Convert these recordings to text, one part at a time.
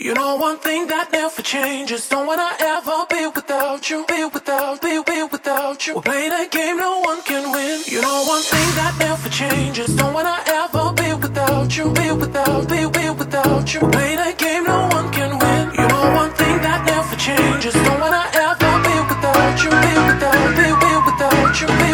You know one thing that never changes. Don't wanna ever be without you. Be without, be, be without you. We're playing a game no one can win. You know one thing that never changes. Don't wanna ever be without you. Be without, be, be without you. We're playing a game no one can win. You know one thing that never changes. Don't wanna ever be without you. Be without, be, be without you. Be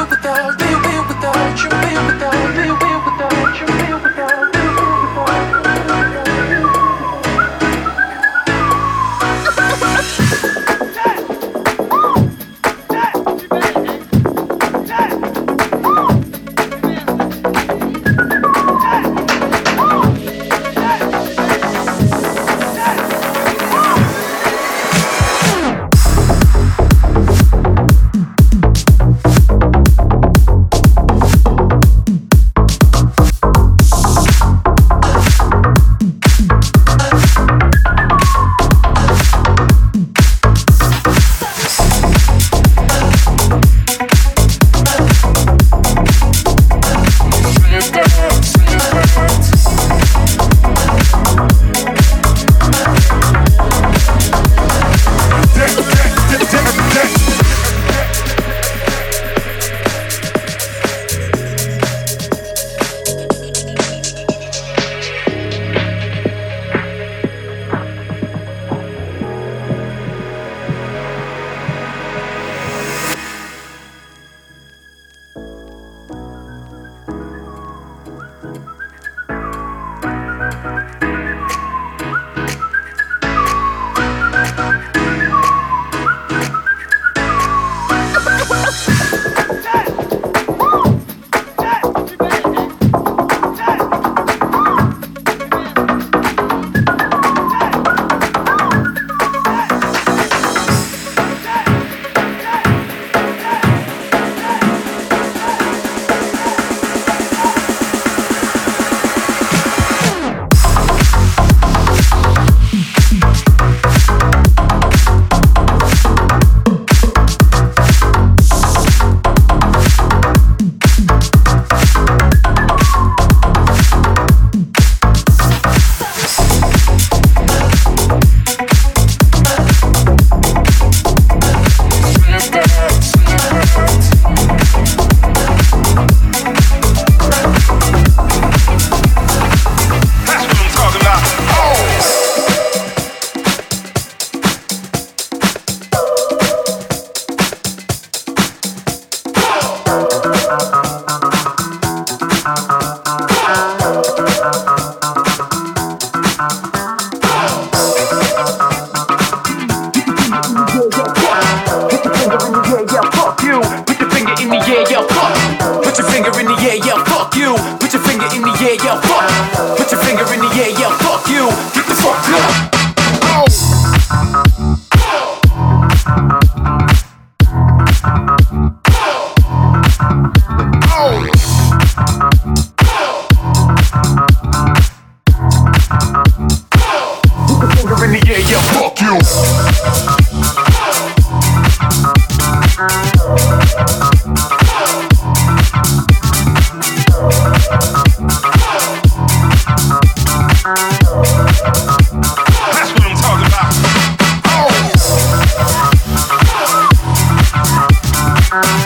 아.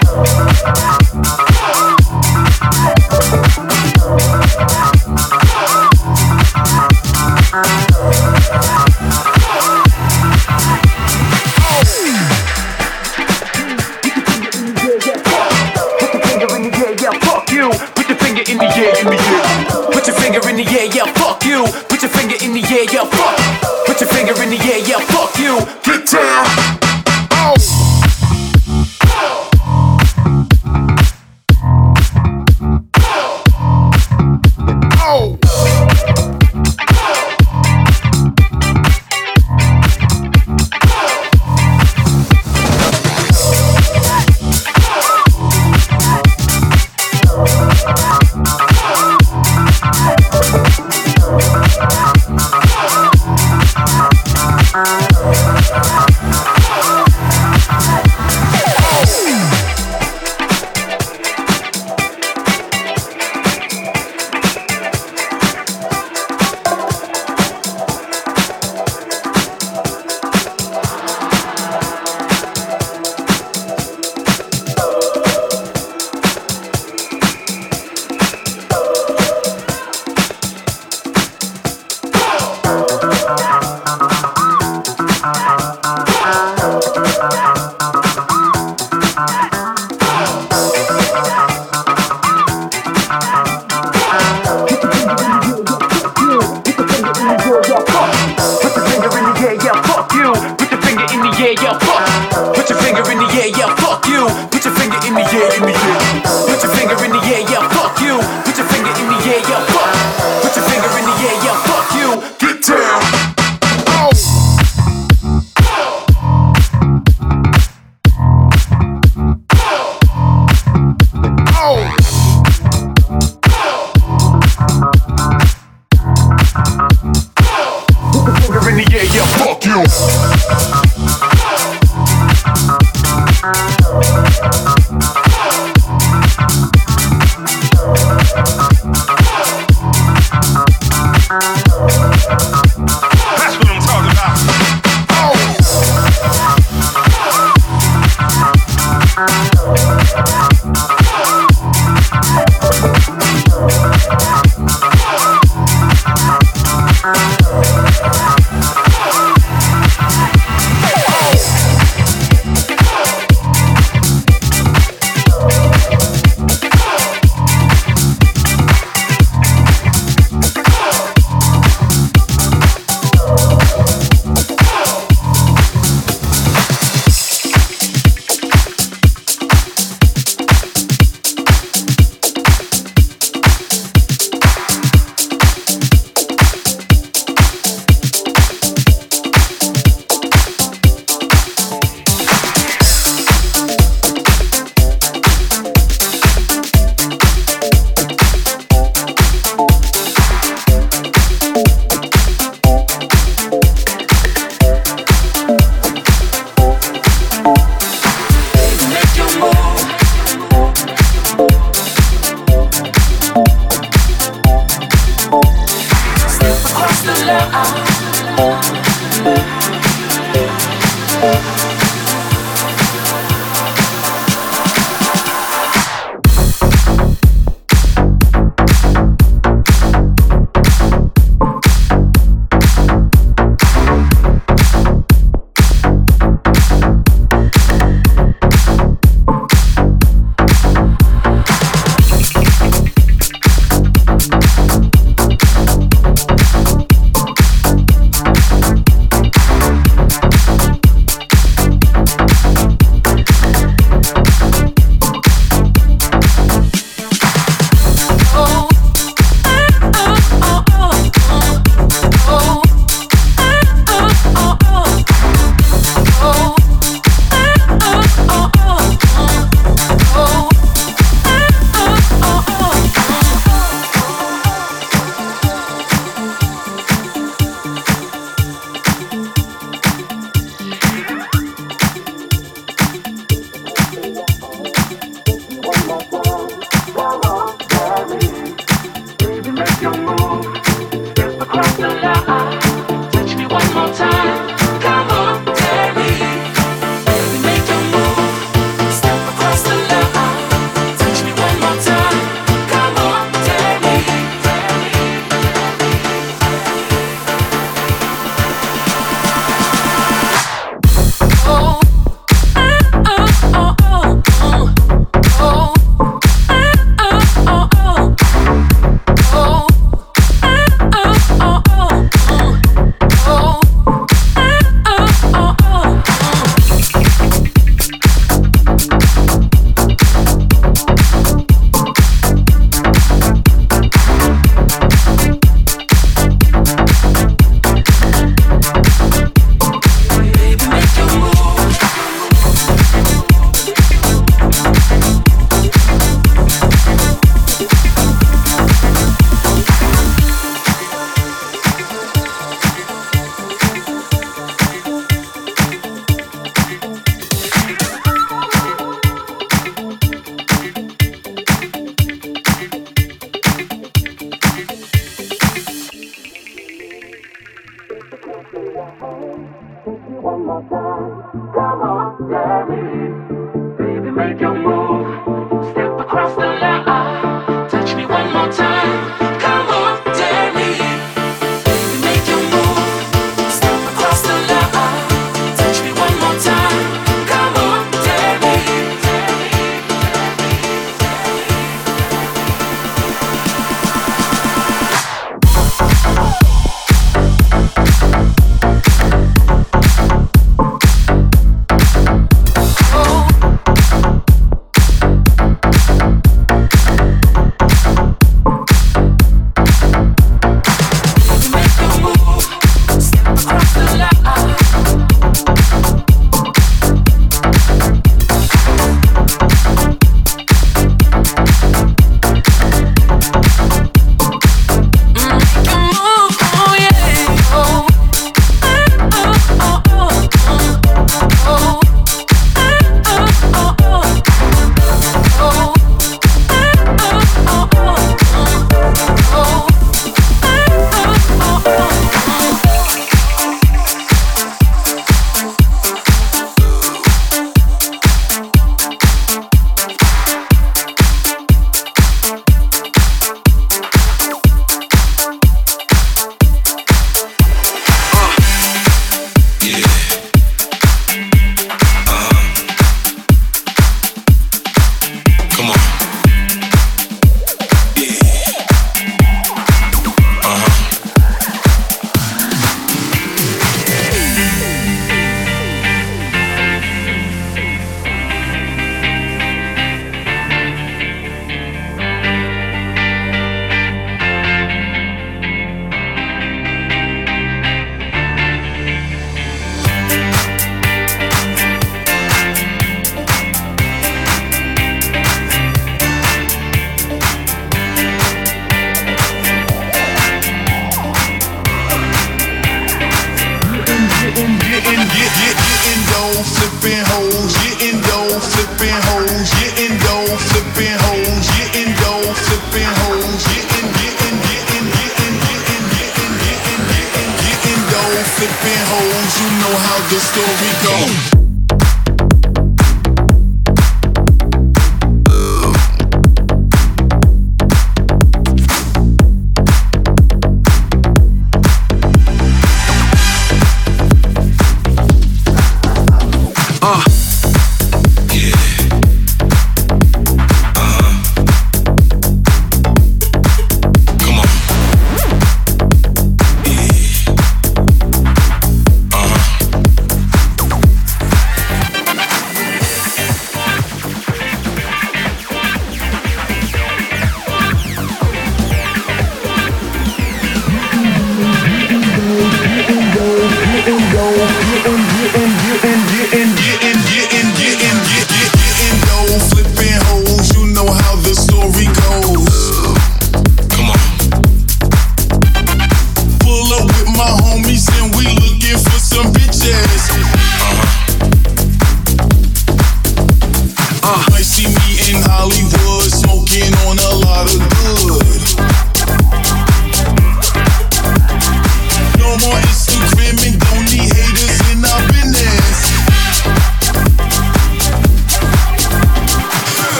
sakin onalar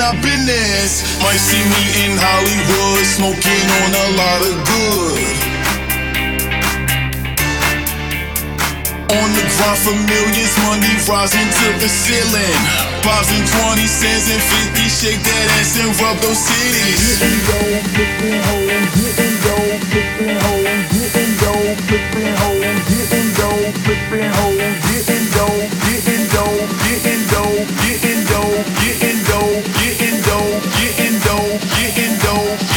up in this. Might see me in Hollywood smoking on a lot of good. On the ground for millions, money rising to the ceiling. Bobs and 20 cents and 50, shake that ass and rub those cities. Getting dope, flipping hoes, getting dope, flipping hoes, getting dope, flipping hoes, getting dope, flipping hoes, getting dope, getting dope, getting dope, getting dope, getting dope, getting dope, getting dope, getting dope.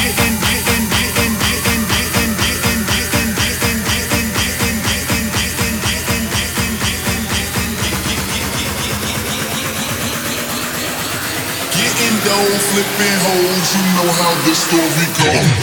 no flipping hoes, you know how this story goes.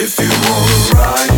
if you wanna ride.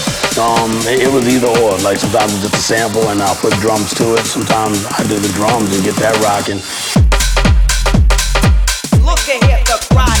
Um, it, was either or. Like sometimes it's just a sample and I'll put drums to it. Sometimes I do the drums and get that rocking. Look at the crowd.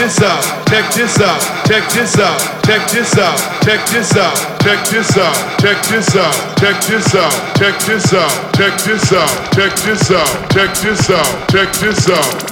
This out, check this out, check this out, check this out, check this out, check this out, check this out, check this out, check this out, check this out, check this out, check this out, check this out.